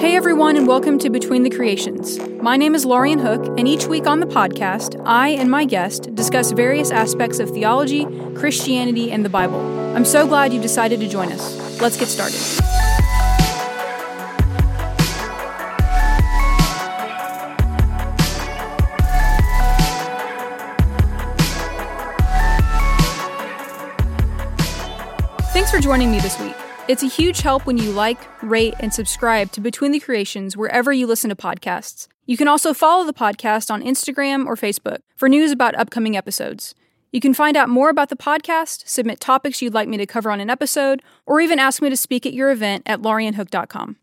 Hey everyone, and welcome to Between the Creations. My name is Lorian Hook, and each week on the podcast, I and my guest discuss various aspects of theology, Christianity, and the Bible. I'm so glad you've decided to join us. Let's get started. Thanks for joining me this week. It's a huge help when you like, rate, and subscribe to Between the Creations wherever you listen to podcasts. You can also follow the podcast on Instagram or Facebook for news about upcoming episodes. You can find out more about the podcast, submit topics you'd like me to cover on an episode, or even ask me to speak at your event at laurianhook.com.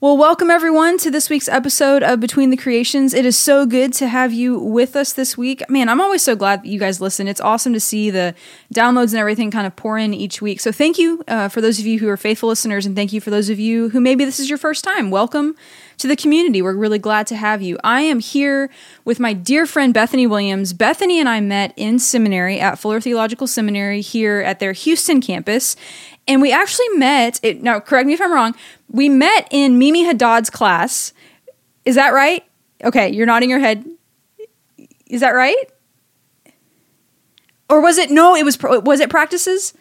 Well, welcome everyone to this week's episode of Between the Creations. It is so good to have you with us this week. Man, I'm always so glad that you guys listen. It's awesome to see the downloads and everything kind of pour in each week. So, thank you uh, for those of you who are faithful listeners, and thank you for those of you who maybe this is your first time. Welcome to the community. We're really glad to have you. I am here with my dear friend Bethany Williams. Bethany and I met in seminary at Fuller Theological Seminary here at their Houston campus. And we actually met, it, now correct me if I'm wrong, we met in Mimi Haddad's class. Is that right? Okay, you're nodding your head. Is that right? Or was it no, it was was it practices?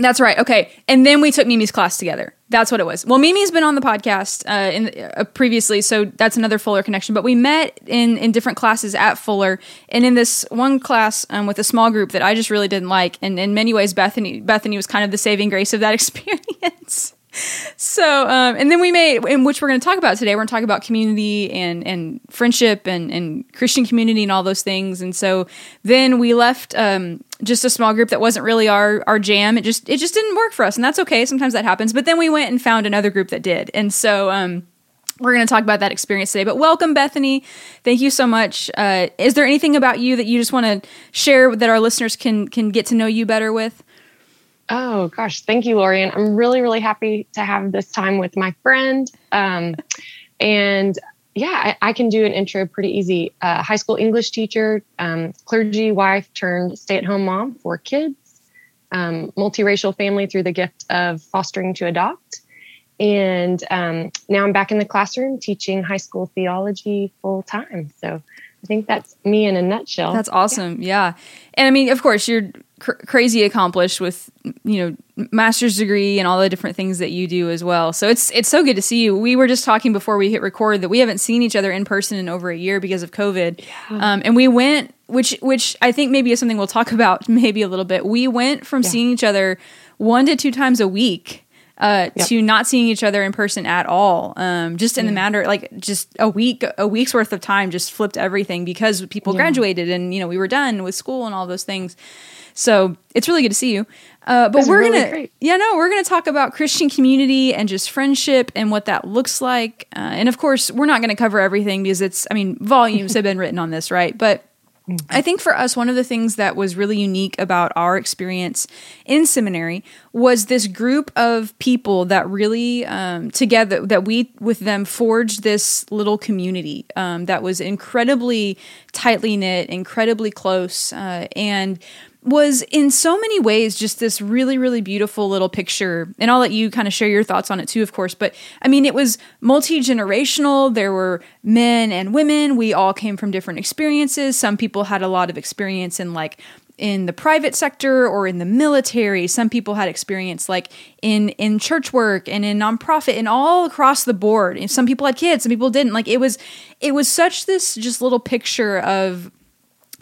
That's right. Okay. And then we took Mimi's class together. That's what it was. Well, Mimi's been on the podcast uh, in, uh, previously, so that's another Fuller connection. But we met in in different classes at Fuller, and in this one class um, with a small group that I just really didn't like. And in many ways, Bethany Bethany was kind of the saving grace of that experience so um, and then we made in which we're going to talk about today we're going to talk about community and and friendship and and christian community and all those things. And so then we left um, just a small group that wasn't really our our jam. It just it just didn't work for us and that's okay. Sometimes that happens. But then we went and found another group that did. And so um, we're going to talk about that experience today. But welcome bethany. Thank you so much. Uh, is there anything about you that you just want to share that our listeners can can get to know you better with Oh gosh, thank you, Lorian. I'm really, really happy to have this time with my friend. Um, and yeah, I, I, can do an intro pretty easy. Uh, high school English teacher, um, clergy wife turned stay-at-home mom for kids, um, multiracial family through the gift of fostering to adopt. And um, now I'm back in the classroom teaching high school theology full time. So I think that's me in a nutshell. That's awesome. Yeah. yeah. And I mean, of course, you're cr- crazy accomplished with, you know, master's degree and all the different things that you do as well. So it's it's so good to see you. We were just talking before we hit record that we haven't seen each other in person in over a year because of COVID. Yeah. Um, and we went which which I think maybe is something we'll talk about maybe a little bit. We went from yeah. seeing each other one to two times a week uh, yep. to not seeing each other in person at all. Um, just in yeah. the matter, like just a week, a week's worth of time just flipped everything because people yeah. graduated and, you know, we were done with school and all those things. So it's really good to see you. Uh, but we're really gonna, great. yeah, no, we're gonna talk about Christian community and just friendship and what that looks like. Uh, and of course, we're not gonna cover everything because it's, I mean, volumes have been written on this, right? But I think for us, one of the things that was really unique about our experience in seminary was this group of people that really um, together, that we with them forged this little community um, that was incredibly tightly knit, incredibly close, uh, and was in so many ways just this really, really beautiful little picture. And I'll let you kind of share your thoughts on it too, of course. But I mean, it was multi generational. There were men and women. We all came from different experiences. Some people had a lot of experience in like in the private sector or in the military. Some people had experience like in in church work and in nonprofit and all across the board. And some people had kids, some people didn't. Like it was it was such this just little picture of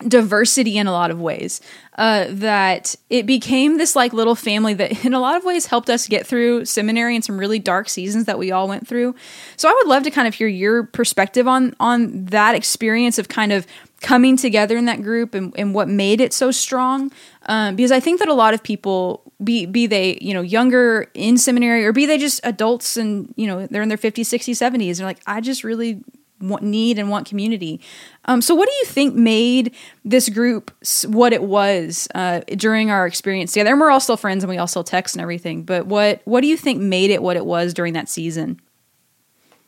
diversity in a lot of ways uh, that it became this like little family that in a lot of ways helped us get through seminary and some really dark seasons that we all went through so i would love to kind of hear your perspective on on that experience of kind of coming together in that group and, and what made it so strong um, because i think that a lot of people be be they you know younger in seminary or be they just adults and you know they're in their 50s 60s 70s they're like i just really want, need and want community. Um, so, what do you think made this group what it was uh, during our experience together? And we're all still friends, and we all still text and everything. But what what do you think made it what it was during that season?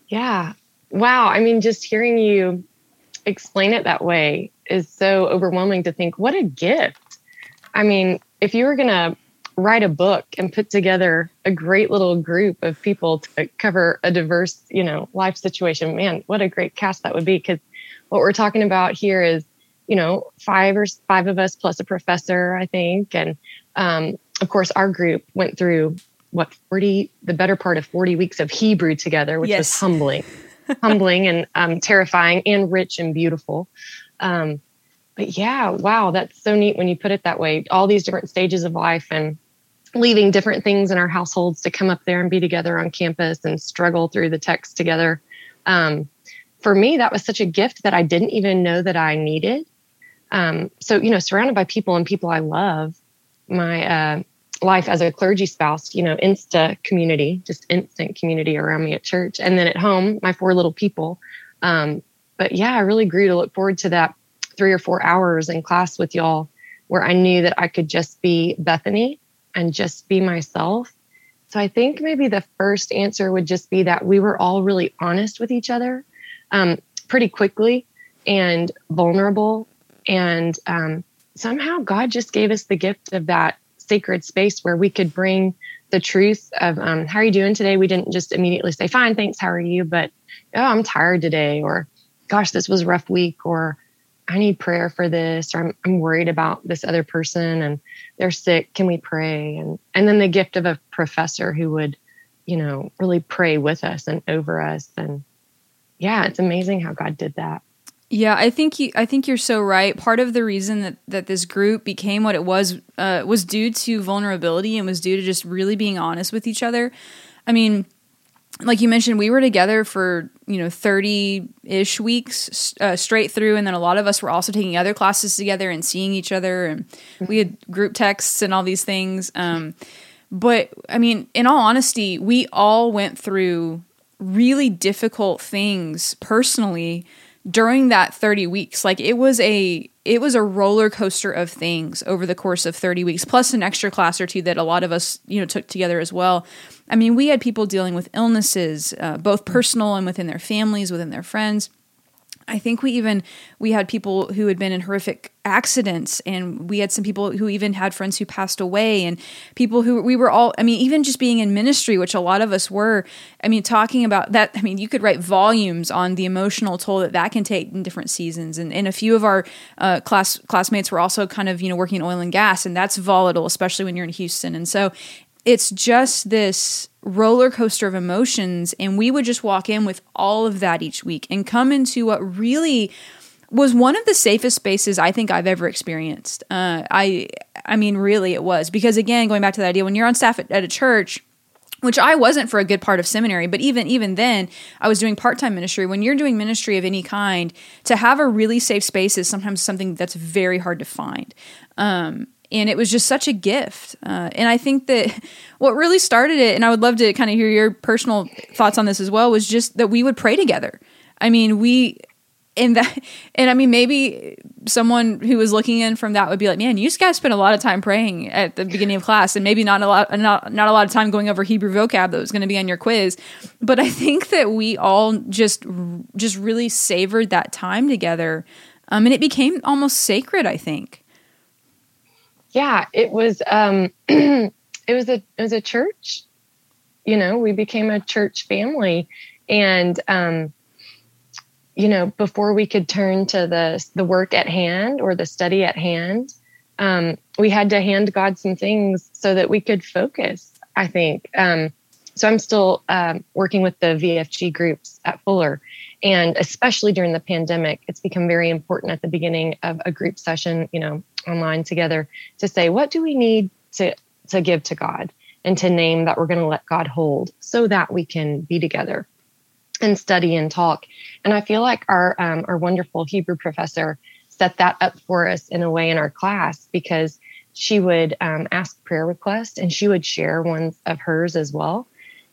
Yeah, wow. I mean, just hearing you explain it that way is so overwhelming to think. What a gift! I mean, if you were gonna write a book and put together a great little group of people to cover a diverse, you know, life situation. Man, what a great cast that would be. Because what we're talking about here is, you know, five or five of us plus a professor, I think. And um, of course, our group went through what 40, the better part of 40 weeks of Hebrew together, which yes. was humbling, humbling and um, terrifying and rich and beautiful. Um, but yeah, wow, that's so neat when you put it that way. All these different stages of life and leaving different things in our households to come up there and be together on campus and struggle through the text together. Um, for me, that was such a gift that I didn't even know that I needed. Um, so, you know, surrounded by people and people I love, my uh, life as a clergy spouse, you know, insta community, just instant community around me at church. And then at home, my four little people. Um, but yeah, I really grew to look forward to that three or four hours in class with y'all where I knew that I could just be Bethany and just be myself. So I think maybe the first answer would just be that we were all really honest with each other um, pretty quickly and vulnerable. And um, somehow God just gave us the gift of that sacred space where we could bring the truth of um, how are you doing today? We didn't just immediately say, fine, thanks, how are you? But, oh, I'm tired today, or gosh, this was a rough week, or I need prayer for this, or I'm, I'm worried about this other person and they're sick. Can we pray? And, and then the gift of a professor who would, you know, really pray with us and over us. And yeah, it's amazing how God did that. Yeah, I think you, I think you're so right. Part of the reason that, that this group became what it was uh, was due to vulnerability and was due to just really being honest with each other. I mean, like you mentioned, we were together for you know thirty ish weeks uh, straight through, and then a lot of us were also taking other classes together and seeing each other, and we had group texts and all these things. Um, but I mean, in all honesty, we all went through really difficult things personally during that 30 weeks. Like it was a it was a roller coaster of things over the course of 30 weeks plus an extra class or two that a lot of us you know took together as well. I mean we had people dealing with illnesses uh, both personal and within their families within their friends I think we even we had people who had been in horrific accidents and we had some people who even had friends who passed away and people who we were all I mean even just being in ministry which a lot of us were I mean talking about that I mean you could write volumes on the emotional toll that that can take in different seasons and, and a few of our uh, class classmates were also kind of you know working in oil and gas and that's volatile especially when you're in Houston and so it's just this roller coaster of emotions and we would just walk in with all of that each week and come into what really was one of the safest spaces I think I've ever experienced. Uh, I I mean, really, it was because again, going back to that idea when you're on staff at, at a church, which I wasn't for a good part of seminary, but even even then, I was doing part time ministry. When you're doing ministry of any kind, to have a really safe space is sometimes something that's very hard to find. Um, and it was just such a gift. Uh, and I think that what really started it, and I would love to kind of hear your personal thoughts on this as well, was just that we would pray together. I mean, we and that and I mean maybe someone who was looking in from that would be like, man, you guys spent a lot of time praying at the beginning of class, and maybe not a lot not not a lot of time going over Hebrew vocab that was going to be on your quiz. But I think that we all just just really savored that time together, um, and it became almost sacred. I think yeah, it was um, it was a it was a church. You know, we became a church family, and um, you know, before we could turn to the the work at hand or the study at hand, um, we had to hand God some things so that we could focus. I think. Um, so I'm still um, working with the VFG groups at Fuller, and especially during the pandemic, it's become very important at the beginning of a group session. You know, online together to say, what do we need to, to give to God and to name that we're going to let God hold so that we can be together and study and talk. And I feel like our, um, our wonderful Hebrew professor set that up for us in a way in our class because she would um, ask prayer requests and she would share ones of hers as well.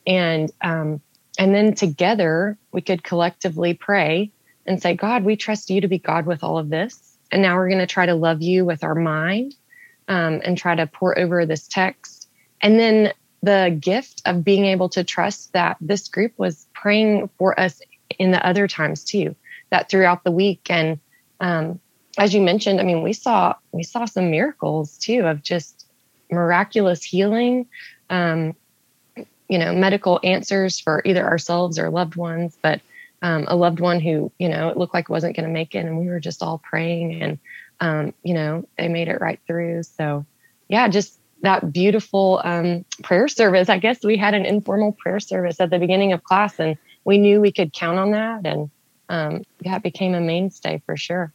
And, um, and then together we could collectively pray and say, God, we trust you to be God with all of this. And now we're going to try to love you with our mind um, and try to pour over this text. And then the gift of being able to trust that this group was praying for us in the other times too, that throughout the week. And um, as you mentioned, I mean, we saw we saw some miracles too of just miraculous healing, um, you know, medical answers for either ourselves or loved ones, but um, a loved one who, you know, it looked like wasn't going to make it. And we were just all praying and, um, you know, they made it right through. So, yeah, just that beautiful um, prayer service. I guess we had an informal prayer service at the beginning of class and we knew we could count on that. And um, yeah, it became a mainstay for sure.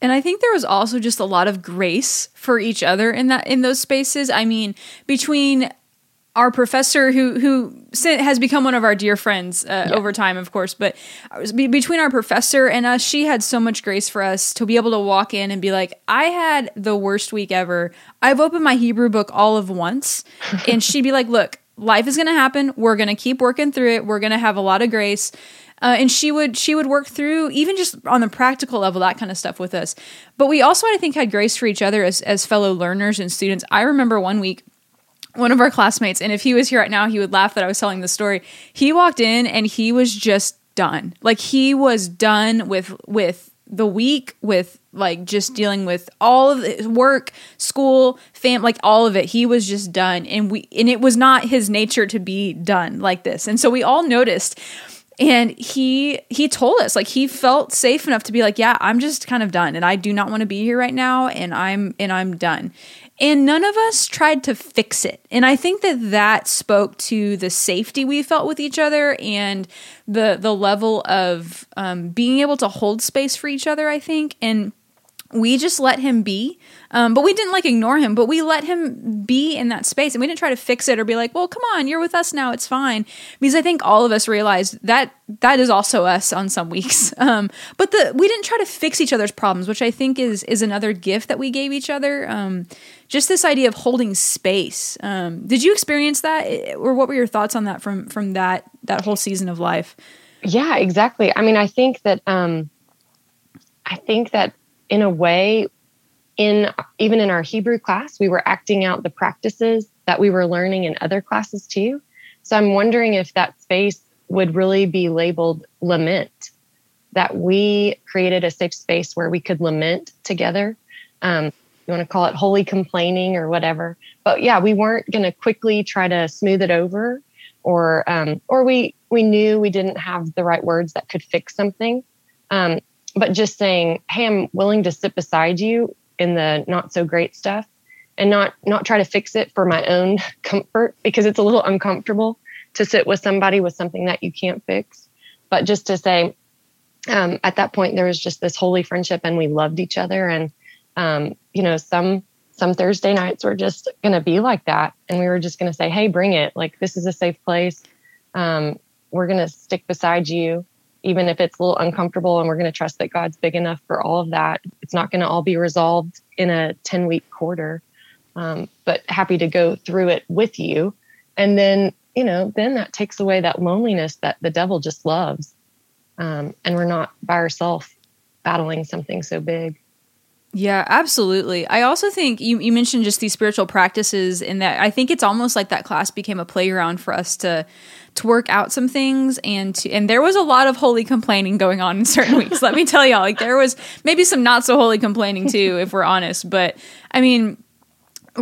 And I think there was also just a lot of grace for each other in that in those spaces. I mean, between our professor who who has become one of our dear friends uh, yeah. over time of course but between our professor and us she had so much grace for us to be able to walk in and be like i had the worst week ever. I've opened my hebrew book all of once. And she'd be like look life is going to happen. We're going to keep working through it. We're going to have a lot of grace. Uh, and she would she would work through even just on the practical level that kind of stuff with us. But we also i think had grace for each other as, as fellow learners and students. I remember one week one of our classmates, and if he was here right now, he would laugh that I was telling the story. He walked in and he was just done. Like he was done with with the week with like just dealing with all of his work, school, fam, like all of it. He was just done, and we and it was not his nature to be done like this. And so we all noticed and he he told us like he felt safe enough to be like yeah i'm just kind of done and i do not want to be here right now and i'm and i'm done and none of us tried to fix it. And I think that that spoke to the safety we felt with each other and the the level of um, being able to hold space for each other. I think, and we just let him be. Um, but we didn't like ignore him but we let him be in that space and we didn't try to fix it or be like well come on you're with us now it's fine. Because i think all of us realized that that is also us on some weeks. Um, but the we didn't try to fix each other's problems which i think is is another gift that we gave each other. Um, just this idea of holding space. Um, did you experience that? Or what were your thoughts on that from from that that whole season of life? Yeah exactly. I mean i think that um i think that in a way, in even in our Hebrew class, we were acting out the practices that we were learning in other classes too. So I'm wondering if that space would really be labeled lament, that we created a safe space where we could lament together. Um, you want to call it holy complaining or whatever. But yeah, we weren't going to quickly try to smooth it over or um, or we we knew we didn't have the right words that could fix something. Um, but just saying, "Hey, I'm willing to sit beside you in the not so great stuff." and not not try to fix it for my own comfort because it's a little uncomfortable to sit with somebody with something that you can't fix. But just to say um, at that point there was just this holy friendship and we loved each other. And um, you know some some thursday nights were just going to be like that. And we were just going to say hey bring it. Like this is a safe place. Um, we're going to stick beside you even if it's a little uncomfortable and we're going to trust that God's big enough for all of that. It's not going to all be resolved in a 10 week quarter, um, but happy to go through it with you. And then, you know, then that takes away that loneliness that the devil just loves. Um, and we're not by ourselves battling something so big. Yeah, absolutely. I also think you, you mentioned just these spiritual practices, and that I think it's almost like that class became a playground for us to to work out some things and to, and there was a lot of holy complaining going on in certain weeks. Let me tell y'all, like there was maybe some not so holy complaining too, if we're honest. But I mean,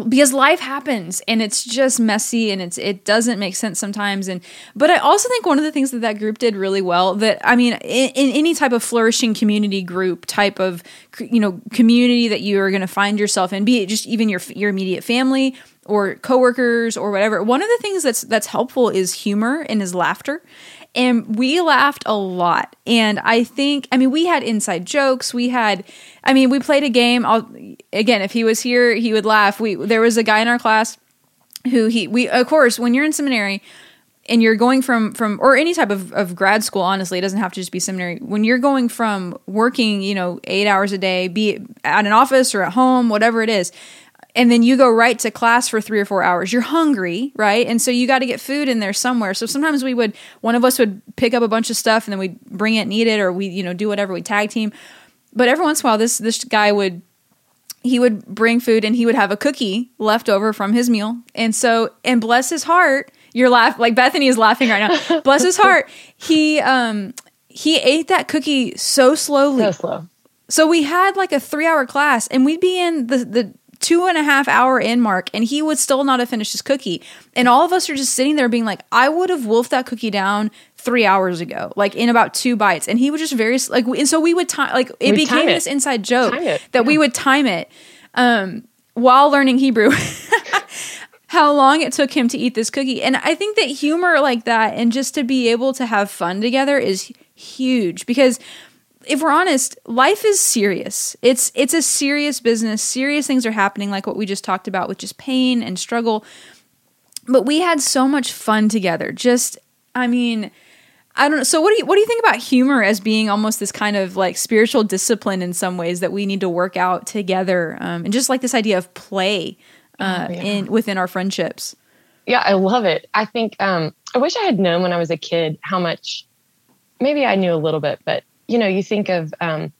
because life happens and it's just messy and it's it doesn't make sense sometimes. And but i also think one of the things that that group did really well that i mean in, in any type of flourishing community group type of you know community that you are going to find yourself in be it just even your your immediate family or coworkers or whatever one of the things that's that's helpful is humor and is laughter and we laughed a lot. And i think i mean we had inside jokes. We had i mean we played a game. I'll, again if he was here he would laugh. We there was a guy in our class who he we of course when you're in seminary and you're going from from or any type of, of grad school honestly it doesn't have to just be seminary. When you're going from working you know eight hours a day be at an office or at home whatever it is and then you go right to class for three or four hours. You're hungry, right? And so you got to get food in there somewhere. So sometimes we would, one of us would pick up a bunch of stuff and then we'd bring it and eat it, or we, you know, do whatever we tag team. But every once in a while, this this guy would he would bring food and he would have a cookie left over from his meal. And so, and bless his heart, you're laughing like Bethany is laughing right now. bless his heart, he um he ate that cookie so slowly. So slow. So we had like a three hour class and we'd be in the the two and a half hour in mark and he would still not have finished his cookie. And all of us are just sitting there being like, I would have wolfed that cookie down three hours ago, like in about two bites. And he would just very like, and so we would time like it We'd became it. this inside joke that we would time it um, while learning Hebrew. how long it took him to eat this cookie. And I think that humor like that and just to be able to have fun together is huge because if we're honest, life is serious. It's it's a serious business. Serious things are happening like what we just talked about with just pain and struggle. But we had so much fun together. Just I mean, I don't know. So what do you what do you think about humor as being almost this kind of like spiritual discipline in some ways that we need to work out together, um, and just like this idea of play uh, Oh, yeah. in within our friendships. Yeah, I love it. I think um, I wish I had known when I was a kid how much. Maybe I knew a little bit, but you know, you think of um,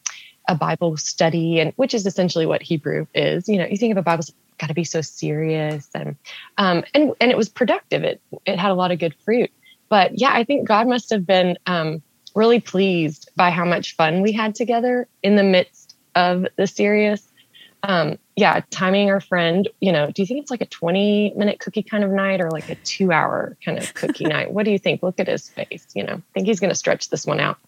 a Bible study, and which is essentially what Hebrew is. You know, you think of a Bible got to be so serious, and um, and and it was productive. It it had a lot of good fruit. But yeah, I think God must have been um, really pleased by how much fun we had together in the midst of the serious um yeah timing our friend you know do you think it's like a 20 minute cookie kind of night or like a two hour kind of cookie night? What do you think? Look at his face you know. I think he's going to stretch this one out.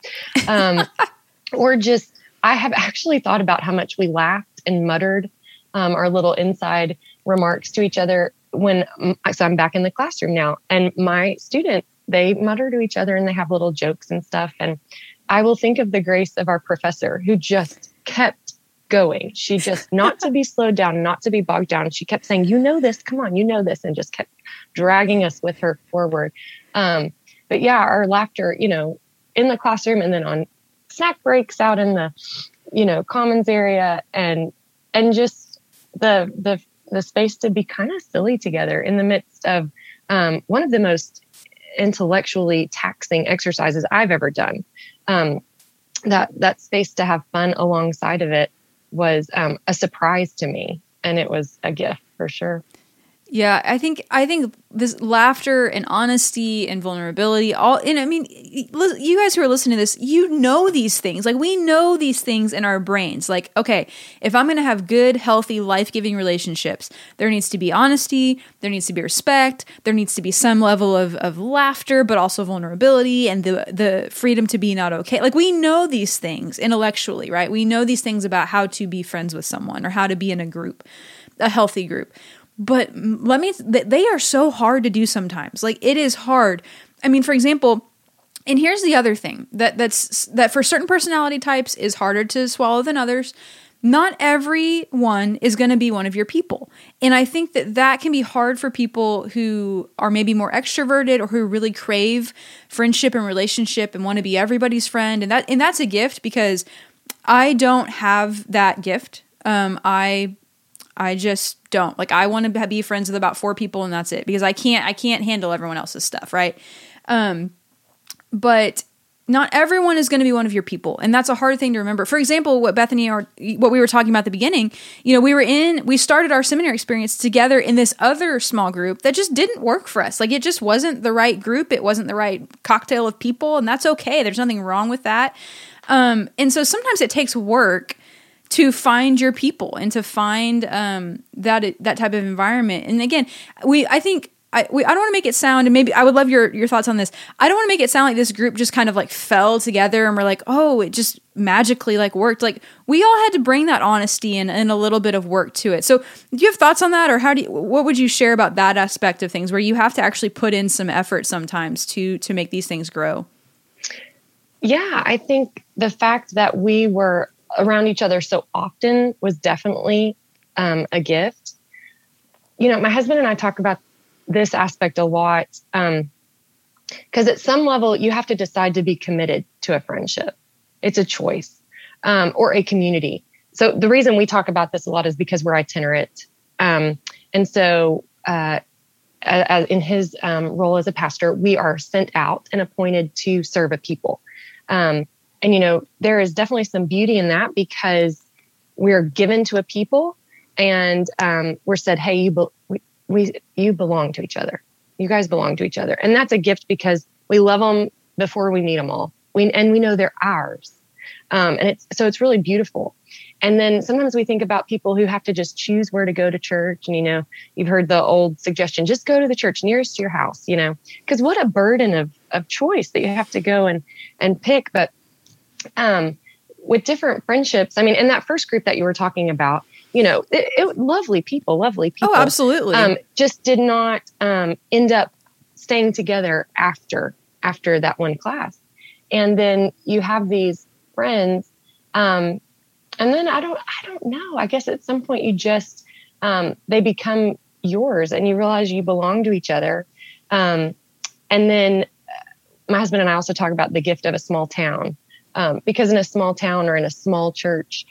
Um or just i have actually thought about how much we laughed and muttered um, our little inside remarks to each other when so i'm back in the classroom now and my student they mutter to each other and they have little jokes and stuff. And i will think of the grace of our professor who just kept going. She just not to be slowed down, not to be bogged down. She kept saying, "You know this. Come on, you know this," and just kept dragging us with her forward. Um, but yeah, our laughter, you know, in the classroom and then on snack breaks out in the, you know, commons area, and and just the the the space to be kind of silly together in the midst of um, one of the most intellectually taxing exercises I've ever done. Um, that that space to have fun alongside of it was um, a surprise to me, and it was a gift for sure. Yeah, I think I think this laughter and honesty and vulnerability all and I mean you guys who are listening to this, you know these things. Like we know these things in our brains. Like, okay, if I'm going to have good, healthy, life-giving relationships, there needs to be honesty, there needs to be respect, there needs to be some level of of laughter, but also vulnerability and the the freedom to be not okay. Like we know these things intellectually, right? We know these things about how to be friends with someone or how to be in a group, a healthy group but let me th- they are so hard to do sometimes. Like it is hard. I mean for example and here's the other thing that that's that for certain personality types is harder to swallow than others. Not everyone is going to be one of your people. And i think that that can be hard for people who are maybe more extroverted or who really crave friendship and relationship and want to be everybody's friend. And that and that's a gift because i don't have that gift. Um, i I just don't. Like I want to be friends with about four people and that's it because I can't I can't handle everyone else's stuff, right? Um but not everyone is going to be one of your people and that's a hard thing to remember for example what bethany or what we were talking about at the beginning you know we were in we started our seminary experience together in this other small group that just didn't work for us like it just wasn't the right group it wasn't the right cocktail of people and that's okay there's nothing wrong with that um, and so sometimes it takes work to find your people and to find um, that that type of environment. And again, we I think I we, I don't want to make it sound and maybe I would love your your thoughts on this. I don't want to make it sound like this group just kind of like fell together and we're like, oh, it just magically like worked. Like we all had to bring that honesty and, and a little bit of work to it. So do you have thoughts on that or how do you, what would you share about that aspect of things where you have to actually put in some effort sometimes to to make these things grow? Yeah, I think the fact that we were around each other so often was definitely um, a gift. You know, my husband and I talk about this aspect a lot because at some level you have to decide to be committed to a friendship. It's a choice um, or a community. So the reason we talk about this a lot is because we're itinerant, um, and so. Uh, as in his um, role as a pastor, we are sent out and appointed to serve a people. Um, and you know there is definitely some beauty in that because we're given to a people and um, we're said hey you be- we, we you belong to each other. You guys belong to each other. And that's a gift because we love them before we meet them all. We and we know they're ours. Um, and it's so it's really beautiful. And then sometimes we think about people who have to just choose where to go to church. And you know you've heard the old suggestion just go to the church nearest to your house you know because what a burden of of choice that you have to go and and pick. But um with different friendships. I mean in that first group that you were talking about you know it, it lovely people lovely people oh absolutely. um just did not um end up staying together after after that one class. And then you have these friends um and then i don't i don't know. I guess at some point you just um, they become yours and you realize you belong to each other. Um, and then uh, my husband and i also talk about the gift of a small town um, because in a small town or in a small church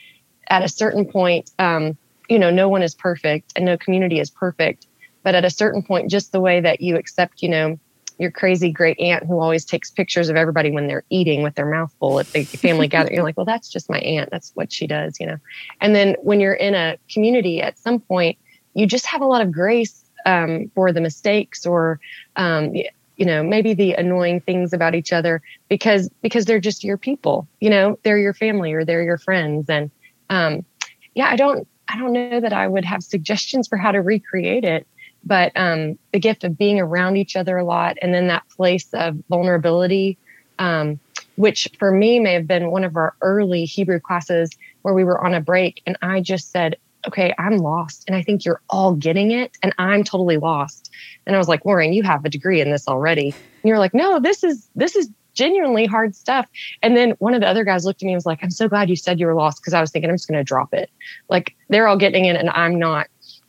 at a certain point um, you know no one is perfect and no community is perfect but at a certain point just the way that you accept you know your crazy great aunt who always takes pictures of everybody when they're eating with their mouth full at the family gathering. You're like, well, that's just my aunt. That's what she does, you know. And then when you're in a community, at some point, you just have a lot of grace um, for the mistakes or, um, you know, maybe the annoying things about each other because because they're just your people. You know, they're your family or they're your friends. And um, yeah, I don't I don't know that I would have suggestions for how to recreate it but um, the gift of being around each other a lot and then that place of vulnerability um, which for me may have been one of our early hebrew classes where we were on a break and i just said okay i'm lost and i think you're all getting it and i'm totally lost and i was like lauren you have a degree in this already and you're like no this is this is genuinely hard stuff and then one of the other guys looked at me and was like i'm so glad you said you were lost because i was thinking i'm just going to drop it like they're all getting in and i'm not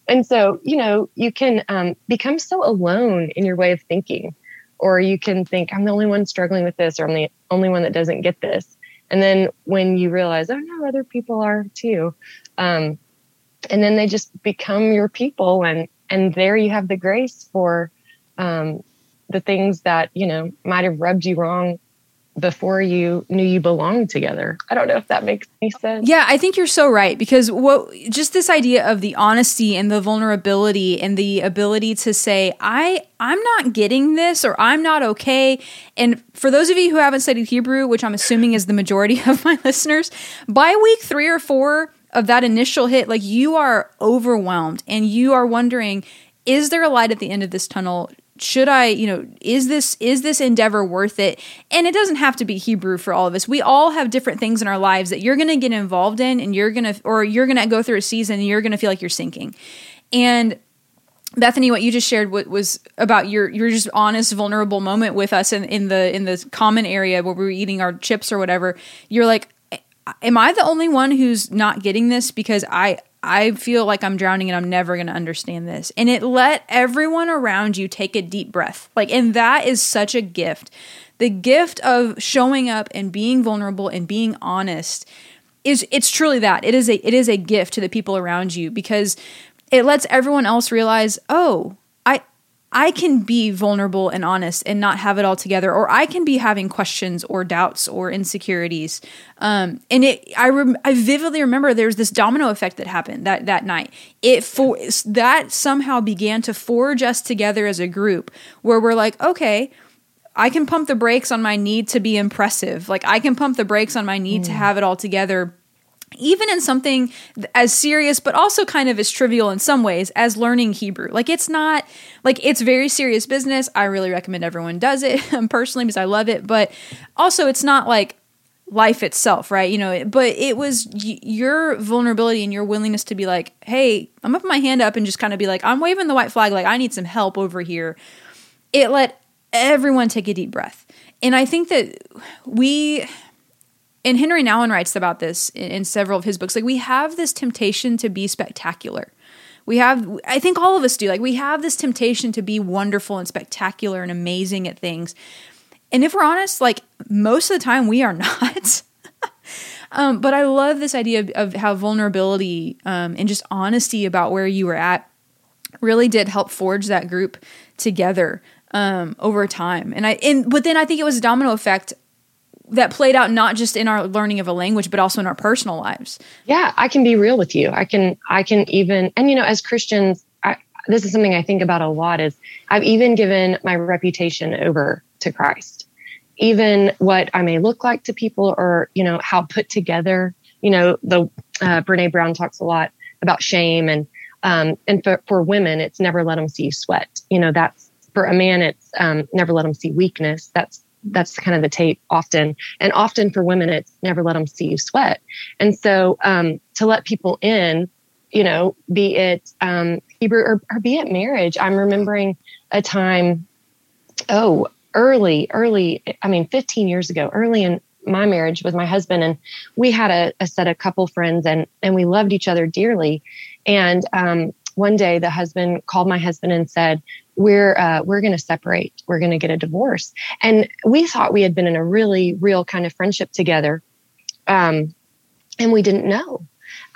and so, you know, you can um, become so alone in your way of thinking, or you can think, I'm the only one struggling with this, or I'm the only one that doesn't get this. And then when you realize, oh no, other people are too. Um, and then they just become your people and and there you have the grace for um, the things that you know might have rubbed you wrong before you knew you belonged together. I don't know if that makes any sense. Yeah, I think you're so right because what just this idea of the honesty and the vulnerability and the ability to say I I'm not getting this or I'm not okay. And for those of you who haven't studied Hebrew, which I'm assuming is the majority of my listeners, by week 3 or 4 of that initial hit, like you are overwhelmed and you are wondering is there a light at the end of this tunnel? should I, you know, is this is this endeavor worth it? And it doesn't have to be Hebrew for all of us. We all have different things in our lives that you're going to get involved in and you're going to or you're going to go through a season and you're going to feel like you're sinking. And Bethany, what you just shared was about your your just honest, vulnerable moment with us in, in the in the common area where we were eating our chips or whatever. You're like, am I the only one who's not getting this? Because I I feel like I'm drowning and I'm never going to understand this. And it let everyone around you take a deep breath. Like, and that is such a gift. The gift of showing up and being vulnerable and being honest is it's truly that. It is a it is a gift to the people around you because it lets everyone else realize, "Oh, I can be vulnerable and honest and not have it all together, or I can be having questions or doubts or insecurities. Um, and it, I, rem- I vividly remember there's this domino effect that happened that that night. It for that somehow began to forge us together as a group, where we're like, okay, I can pump the brakes on my need to be impressive. Like I can pump the brakes on my need mm. to have it all together even in something as serious but also kind of as trivial in some ways as learning hebrew. Like it's not like it's very serious business. I really recommend everyone does it personally because i love it. But also it's not like life itself right? You know but it was y- your vulnerability and your willingness to be like hey i'm up my hand up and just kind of be like i'm waving the white flag like i need some help over here. It let everyone take a deep breath. And i think that we and Henry Nouwen writes about this in, in several of his books. Like we have this temptation to be spectacular. We have, I think all of us do. Like we have this temptation to be wonderful and spectacular and amazing at things. And if we're honest, like most of the time we are not. um, but I love this idea of, of how vulnerability um, and just honesty about where you were at really did help forge that group together um, over time. And I, and but then I think it was a domino effect that played out not just in our learning of a language but also in our personal lives yeah i can be real with you i can i can even and you know as christians I, this is something i think about a lot is i've even given my reputation over to christ even what i may look like to people or you know how put together you know the uh, Brene Brown talks a lot about shame and um, and for, for women, it's never let them see you sweat. You know, that's for a man, it's um, never let them see weakness. That's that's kind of the tape often. And often for women, it's never let them see you sweat. And so um, to let people in, you know, be it um, Hebrew or, or be it marriage, I'm remembering a time, oh, early, early, I mean, 15 years ago, early in my marriage with my husband. And we had a, a set of couple friends and, and we loved each other dearly. And um, one day the husband called my husband and said, we're uh, we're going to separate. We're going to get a divorce. And we thought we had been in a really real kind of friendship together, um, and we didn't know.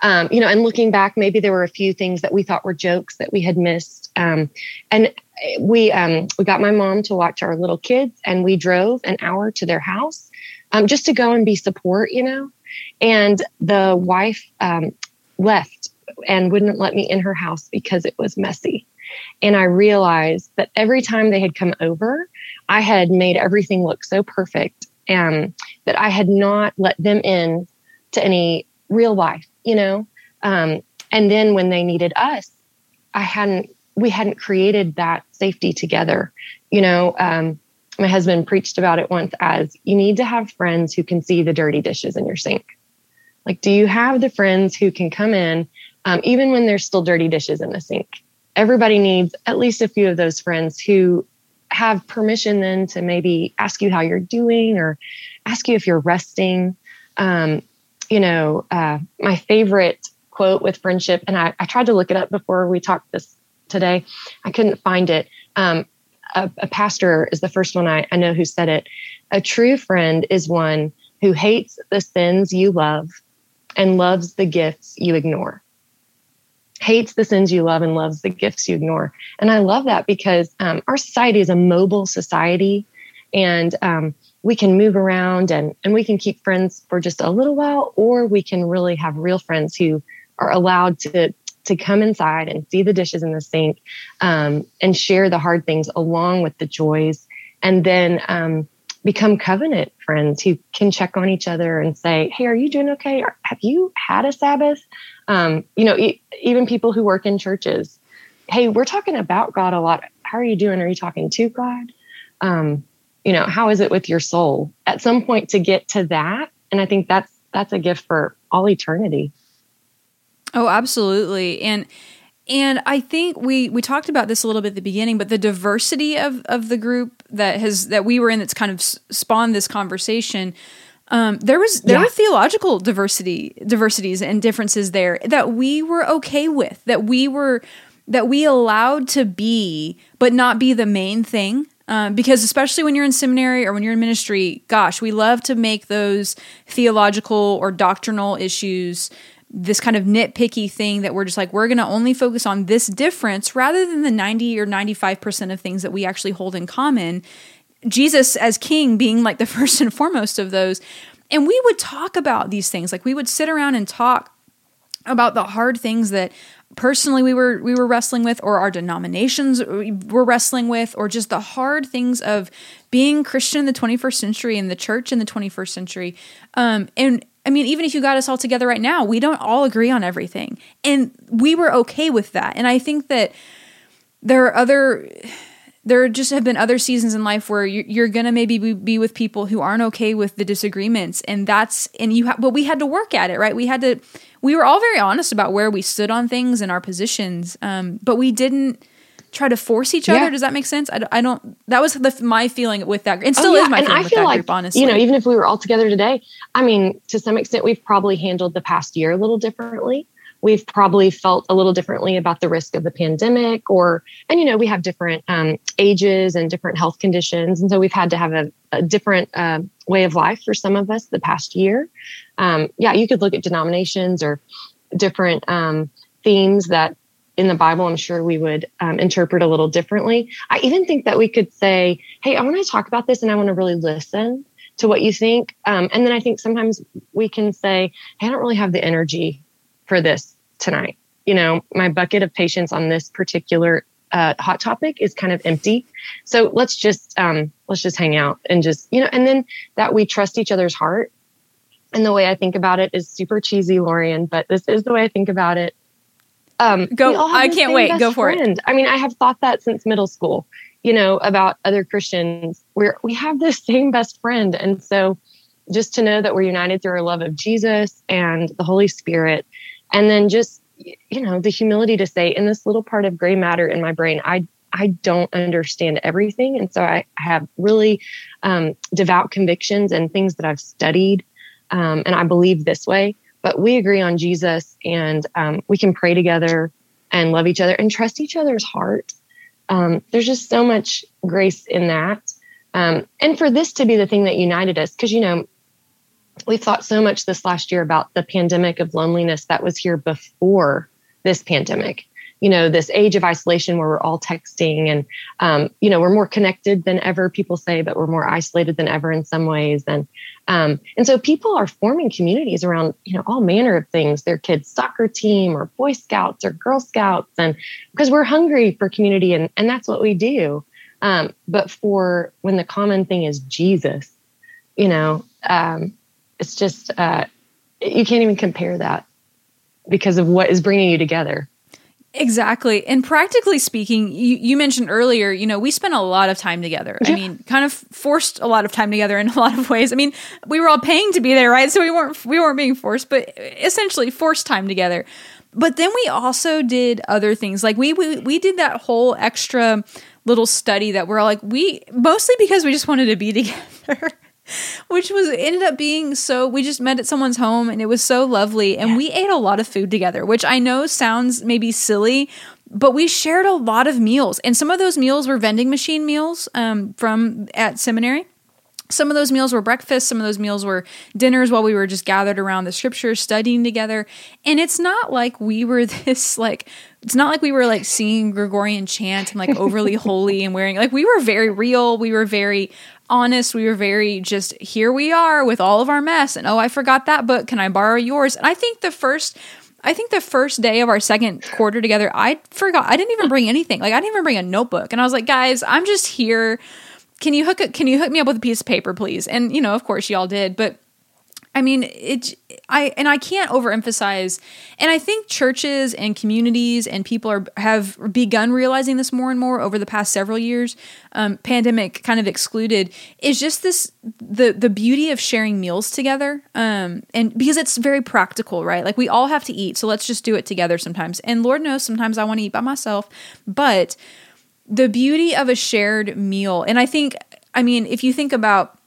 Um, you know, and looking back, maybe there were a few things that we thought were jokes that we had missed. Um, and we um, we got my mom to watch our little kids, and we drove an hour to their house um, just to go and be support. You know, and the wife um, left and wouldn't let me in her house because it was messy. And I realized that every time they had come over, I had made everything look so perfect and that I had not let them in to any real life, you know? Um, and then when they needed us, I hadn't, we hadn't created that safety together. You know, um, my husband preached about it once as you need to have friends who can see the dirty dishes in your sink. Like, do you have the friends who can come in, um, even when there's still dirty dishes in the sink? Everybody needs at least a few of those friends who have permission then to maybe ask you how you're doing or ask you if you're resting. Um, you know, uh, my favorite quote with friendship, and I, I, tried to look it up before we talked this today. I couldn't find it. Um, a, a, pastor is the first one I, I know who said it. A true friend is one who hates the sins you love and loves the gifts you ignore hates the sins you love and loves the gifts you ignore. And I love that because um, our society is a mobile society and um, we can move around and, and we can keep friends for just a little while, or we can really have real friends who are allowed to to come inside and see the dishes in the sink um, and share the hard things along with the joys and then um, become covenant friends who can check on each other and say hey are you doing okay have you had a sabbath um, you know, e- even people who work in churches, hey, we're talking about God a lot. How are you doing? Are you talking to God? Um, you know, how is it with your soul? At some point to get to that, and I think that's that's a gift for all eternity. Oh, absolutely. And and I think we we talked about this a little bit at the beginning, but the diversity of of the group that has that we were in that's kind of spawned this conversation um, there was there yeah. were theological diversity diversities and differences there that we were okay with that we were that we allowed to be but not be the main thing um, because especially when you're in seminary or when you're in ministry gosh we love to make those theological or doctrinal issues this kind of nitpicky thing that we're just like we're going to only focus on this difference rather than the 90 or 95% of things that we actually hold in common Jesus as king being like the first and foremost of those. And we would talk about these things. Like we would sit around and talk about the hard things that personally we were we were wrestling with or our denominations were wrestling with or just the hard things of being christian in the 21st century and the church in the 21st century um, and i mean even if you got us all together right now we don't all agree on everything. And we were okay with that. And i think that there are other there just have been other seasons in life where you're, going to maybe be with people who aren't okay with the disagreements. And that's and you have but we had to work at it right? We had to we were all very honest about where we stood on things and our positions. Um, but we didn't try to force each other yeah. does that make sense I, I don't that was the, my feeling with that and still oh, yeah. is my and feeling I with feel that like, group honestly you know even if we were all together today i mean to some extent we've probably handled the past year a little differently we've probably felt a little differently about the risk of the pandemic or and you know we have different um, ages and different health conditions and so we've had to have a, a different uh, way of life for some of us the past year um, yeah you could look at denominations or different um, themes that in the bible i'm sure we would um, interpret a little differently i even think that we could say hey i want to talk about this and i want to really listen to what you think um, and then i think sometimes we can say hey i don't really have the energy for this tonight. You know, my bucket of patience on this particular uh, hot topic is kind of empty. So let's just um, let's just hang out and just you know, and then that we trust each other's heart. and the way I think about it is super cheesy, Lorian, but this is the way I think about it. Um, Go! I can't wait. Go for friend. it. I mean, I have thought that since middle school. You know about other Christians where we have the same best friend, and so just to know that we're united through our love of Jesus and the Holy Spirit, and then just you know the humility to say, in this little part of gray matter in my brain, I I don't understand everything, and so I have really um, devout convictions and things that I've studied um, and I believe this way. But we agree on Jesus, and um, we can pray together and love each other and trust each other's heart. Um, there's just so much grace in that. Um, and for this to be the thing that united us, because, you know, we've thought so much this last year about the pandemic of loneliness that was here before this pandemic you know this age of isolation where we're all texting and um, you know we're more connected than ever people say but we're more isolated than ever in some ways. And um, and so people are forming communities around you know all manner of things their kids soccer team or boy scouts or girl scouts and because we're hungry for community and and that's what we do. Um, but for when the common thing is jesus you know um, it's just uh, you can't even compare that because of what is bringing you together Exactly. And practically speaking, you, you mentioned earlier, you know, we spent a lot of time together. Yeah. I mean, kind of forced a lot of time together in a lot of ways. I mean, we were all paying to be there, right? So we weren't we weren't being forced, but essentially forced time together. But then we also did other things. Like we we, we did that whole extra little study that we're like we mostly because we just wanted to be together which was ended up being so we just met at someone's home and it was so lovely. And yeah. we ate a lot of food together which i know sounds maybe silly but we shared a lot of meals. And some of those meals were vending machine meals um, from at seminary. Some of those meals were breakfast. Some of those meals were dinners while we were just gathered around the scriptures studying together. And it's not like we were this like it's not like we were like singing Gregorian chant and like overly holy and wearing like we were very real. We were very honest. We were very just here we are with all of our mess. And oh, I forgot that book. Can I borrow yours? And I think the first I think the first day of our second quarter together, I forgot I didn't even bring anything. Like I didn't even bring a notebook. And I was like, guys, I'm just here. Can you hook it? Can you hook me up with a piece of paper, please? And you know, of course, y'all did. But I mean, it. I and I can't overemphasize. And I think churches and communities and people are have begun realizing this more and more over the past several years. Um, pandemic kind of excluded is just this the the beauty of sharing meals together. Um, and because it's very practical, right? Like we all have to eat, so let's just do it together sometimes. And Lord knows, sometimes I want to eat by myself, but the beauty of a shared meal. And I think, I mean, if you think about,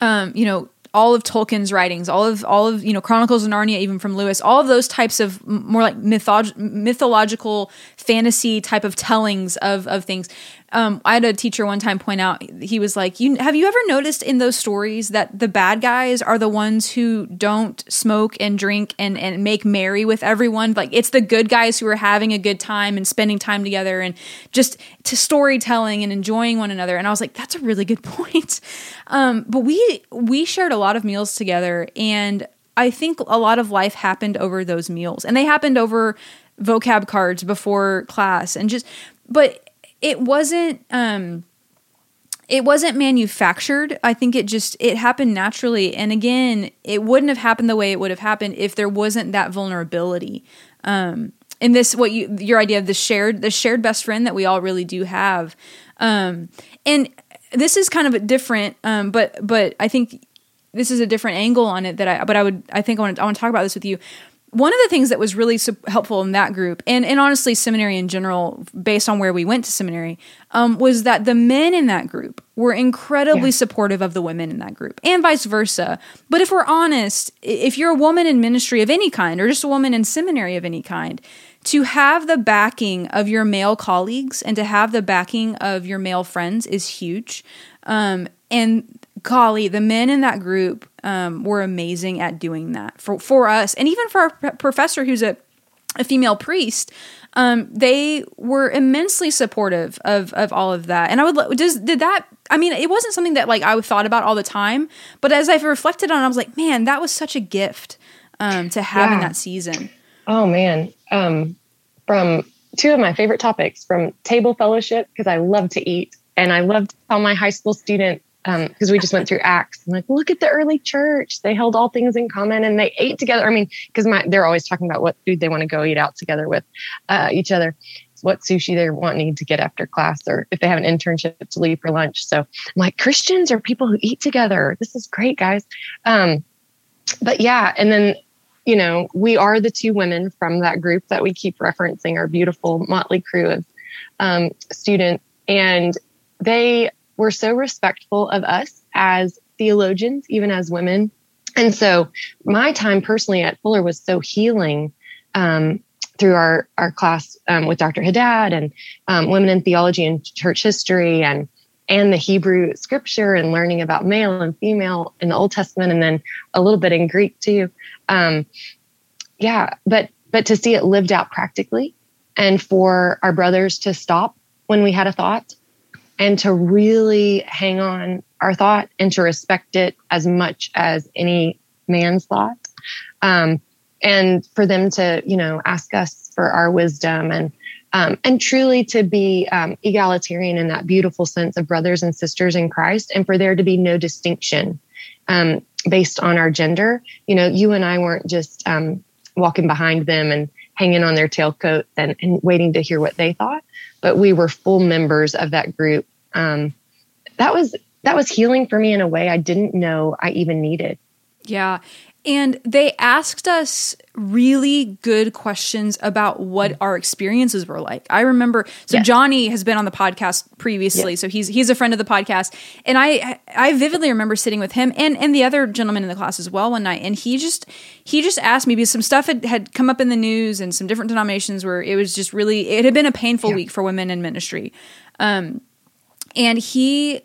um, you know all of Tolkien's writings, all of all of you know Chronicles of Narnia, even from Lewis, all of those types of more like mythog- mythological fantasy type of tellings of of things um, I had a teacher one time point out he was like, "You have you ever noticed in those stories that the bad guys are the ones who don't smoke and drink and and make merry with everyone? Like it's the good guys who are having a good time and spending time together and just to storytelling and enjoying one another." And I was like, "That's a really good point." Um, but we we shared a lot of meals together, and I think a lot of life happened over those meals, and they happened over vocab cards before class and just but it wasn't um it wasn't manufactured. I think it just it happened naturally. And again, it wouldn't have happened the way it would have happened if there wasn't that vulnerability. Um and this what you your idea of the shared the shared best friend that we all really do have. Um and this is kind of a different um but but I think this is a different angle on it that I but I would I think I want to I want to talk about this with you one of the things that was really helpful in that group, and, and honestly, seminary in general, based on where we went to seminary, um, was that the men in that group were incredibly yeah. supportive of the women in that group, and vice versa. But if we're honest, if you're a woman in ministry of any kind, or just a woman in seminary of any kind, to have the backing of your male colleagues and to have the backing of your male friends is huge. Um, and golly, the men in that group um, were amazing at doing that for for us, and even for our professor, who's a a female priest. Um, they were immensely supportive of of all of that, and I would does did that. I mean, it wasn't something that like I thought about all the time, but as I've reflected on, it, I was like, man, that was such a gift um, to have yeah. in that season. Oh man, um, from two of my favorite topics from table fellowship because I love to eat and I love to tell my high school student because um, we just went through Acts. I'm like, look at the early church. They held all things in common and they ate together. I mean, because they're always talking about what food they want to go eat out together with uh, each other, what sushi they're wanting to get after class, or if they have an internship to leave for lunch. So I'm like, Christians are people who eat together. This is great, guys. Um, but yeah, and then you know, we are the two women from that group that we keep referencing, our beautiful motley crew of um, students, and they were so respectful of us as theologians, even as women. And so my time personally at Fuller was so healing um, through our, our class um, with Dr. Haddad and um, women in theology and church history and and the Hebrew scripture and learning about male and female in the Old Testament and then a little bit in Greek too. Um, yeah, but but to see it lived out practically and for our brothers to stop when we had a thought and to really hang on our thought and to respect it as much as any man's thought. Um, and for them to, you know, ask us for our wisdom and um, and truly to be um, egalitarian in that beautiful sense of brothers and sisters in Christ, and for there to be no distinction um, based on our gender. You know, you and I weren't just um, walking behind them and hanging on their tailcoat and, and waiting to hear what they thought but we were full members of that group. Um, that was that was healing for me in a way I didn't know I even needed. Yeah. And they asked us really good questions about what our experiences were like. I remember so yes. Johnny has been on the podcast previously, yes. so he's he's a friend of the podcast. And I I vividly remember sitting with him and and the other gentleman in the class as well one night and he just he just asked me because some stuff had, had come up in the news and some different denominations where it was just really it had been a painful yeah. week for women in ministry. Um and he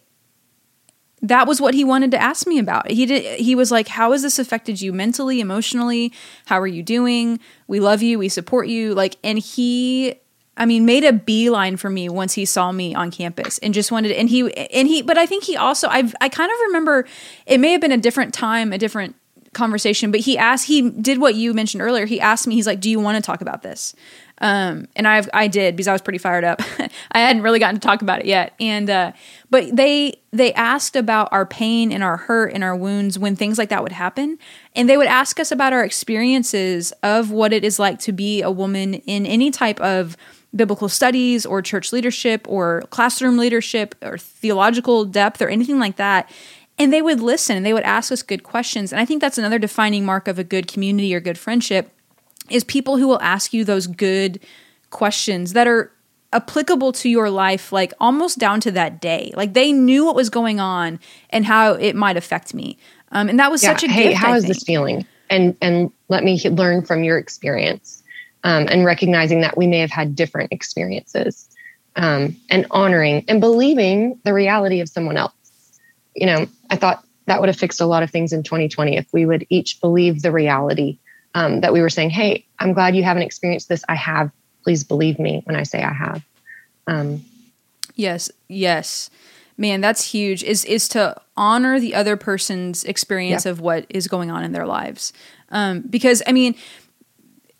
that was what he wanted to ask me about. He did he was like, "How has this affected you mentally, emotionally? How are you doing? We love you, we support you." Like and he I mean, made a beeline for me once he saw me on campus and just wanted and he and he but I think he also I've I kind of remember it may have been a different time, a different conversation, but he asked he did what you mentioned earlier. He asked me, he's like, "Do you want to talk about this?" Um, and I I did because I was pretty fired up. I hadn't really gotten to talk about it yet, and uh, but they they asked about our pain and our hurt and our wounds when things like that would happen, and they would ask us about our experiences of what it is like to be a woman in any type of biblical studies or church leadership or classroom leadership or theological depth or anything like that. And they would listen and they would ask us good questions. And I think that's another defining mark of a good community or good friendship is people who will ask you those good questions that are applicable to your life like almost down to that day. Like they knew what was going on and how it might affect me. Um, and that was yeah. such a hey gift, how is this feeling? And and let me learn from your experience um, and recognizing that we may have had different experiences um, and honoring and believing the reality of someone else. You know i thought that would have fixed a lot of things in 2020 if we would each believe the reality um, that we were saying, Hey, I'm glad you haven't experienced this. I have. Please believe me when I say I have. Um, yes, yes. Man, that's huge. Is is to honor the other person's experience of what is going on in their lives. Um, because I mean,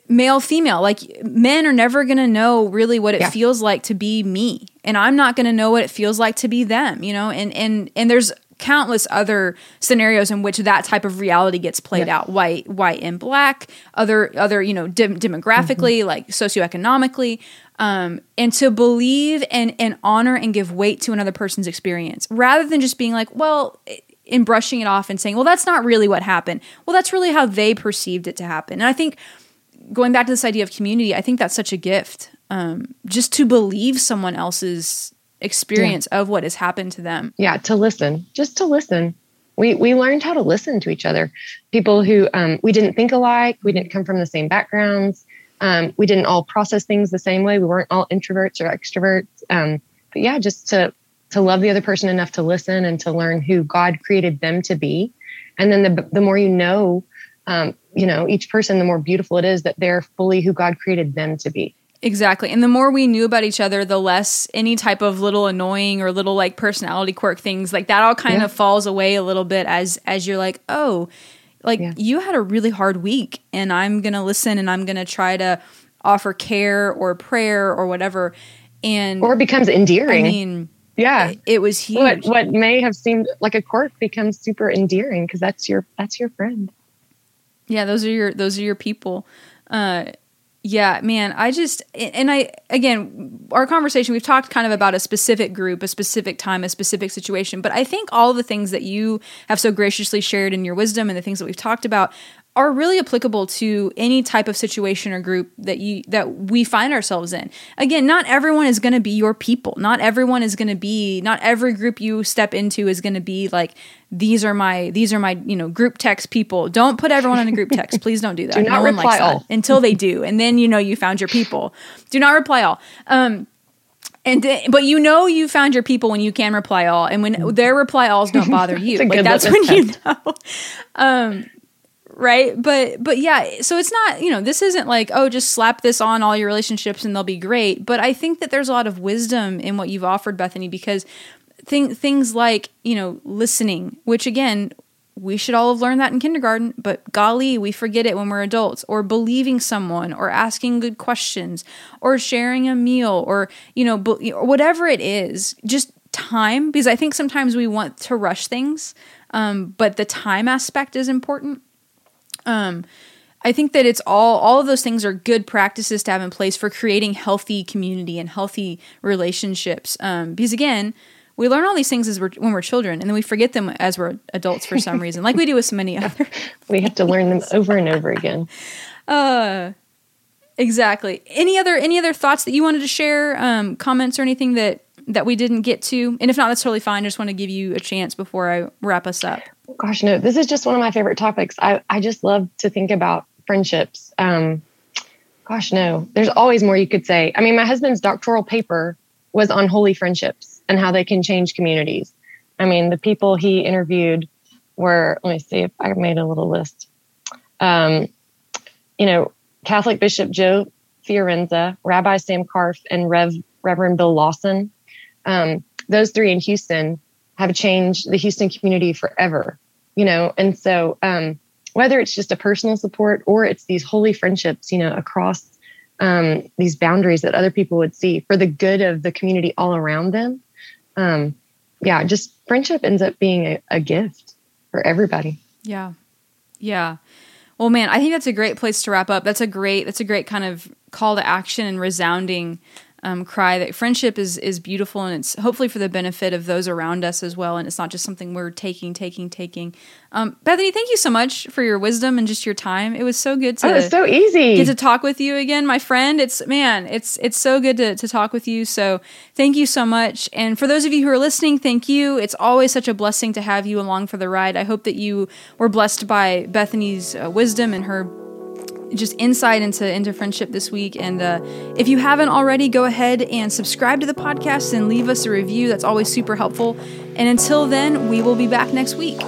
male female like men are never going to know really what it yeah. feels like to be me and i'm not going to know what it feels like to be them you know and and and there's countless other scenarios in which that type of reality gets played yeah. out. White white and black other other you know de- demographically mm-hmm. like socioeconomically. Um, and to believe and and honor and give weight to another person's experience rather than just being like well in brushing it off and saying well that's not really what happened. Well that's really how they perceived it to happen. And i think going back to this idea of community i think that's such a gift. Um, just to believe someone else's experience yeah. of what has happened to them. Yeah, to listen, just to listen. We we learned how to listen to each other. People who um, we didn't think alike, we didn't come from the same backgrounds, um, we didn't all process things the same way. We weren't all introverts or extroverts. Um, but yeah, just to to love the other person enough to listen and to learn who God created them to be, and then the the more you know, um, you know each person, the more beautiful it is that they're fully who God created them to be. Exactly. And the more we knew about each other, the less any type of little annoying or little like personality quirk things like that all kind yeah. of falls away a little bit as as you're like, "Oh, like yeah. you had a really hard week and I'm going to listen and I'm going to try to offer care or prayer or whatever." And or it becomes endearing. I mean, Yeah, it, it was huge. What, what may have seemed like a quirk becomes super endearing because that's your that's your friend. Yeah, those are your those are your people. Uh, yeah, man, I just and I again, our conversation we've talked kind of about a specific group, a specific time, a specific situation, but I think all the things that you have so graciously shared in your wisdom and the things that we've talked about are really applicable to any type of situation or group that you that we find ourselves in. Again, not everyone is going to be your people. Not everyone is going to be not every group you step into is going to be like these are my these are my, you know, group text people. Don't put everyone in a group text. Please don't do that. do not no reply all. until they do. And then you know you found your people. Do not reply all. Um and th- but you know you found your people when you can reply all, and when their reply alls don't bother you, like that's when you know. Um, right? But but yeah so it's not you know this isn't like oh just slap this on all your relationships and they'll be great. But i think that there's a lot of wisdom in what you've offered bethany because thing, things like you know listening which again we should all have learned that in kindergarten but golly we forget it when we're adults or believing someone or asking good questions or sharing a meal or you know whatever it is just time because i think sometimes we want to rush things um, but the time aspect is important um, I think that it's all all of those things are good practices to have in place for creating healthy community and healthy relationships. Um, because again, we learn all these things as we're when we're children, and then we forget them as we're adults for some reason, like we do with so many other. we have to learn them over and over again. Uh, exactly. Any other any other thoughts that you wanted to share? Um, comments or anything that that we didn't get to? And if not, that's totally fine. I just want to give you a chance before I wrap us up. Gosh, no, this is just one of my favorite topics. I, I just love to think about friendships. Um, gosh, no, there's always more you could say. I mean, my husband's doctoral paper was on holy friendships and how they can change communities. I mean, the people he interviewed were, let me see if I made a little list. Um, you know, Catholic Bishop Joe Fiorenza, Rabbi Sam Karff, and Rev, Reverend Bill Lawson. Um, those three in Houston have changed the Houston community forever, you know, and so um, whether it's just a personal support or it's these holy friendships, you know, across um, these boundaries that other people would see for the good of the community all around them. Um, yeah, just friendship ends up being a, a gift for everybody. Yeah. Yeah. Well, man, I think that's a great place to wrap up. That's a great, that's a great kind of call to action and resounding um, cry that friendship is is beautiful and it's hopefully for the benefit of those around us as well and it's not just something we're taking taking taking. Um, bethany thank you so much for your wisdom and just your time. It was so good to oh, it's so easy. get to talk with you again. My friend it's man it's it's so good to, to talk with you so thank you so much. And for those of you who are listening thank you. It's always such a blessing to have you along for the ride. I hope that you were blessed by bethany's uh, wisdom and her just insight into into friendship this week. And uh, if you haven't already, go ahead and subscribe to the podcast and leave us a review. That's always super helpful. And until then, we will be back next week.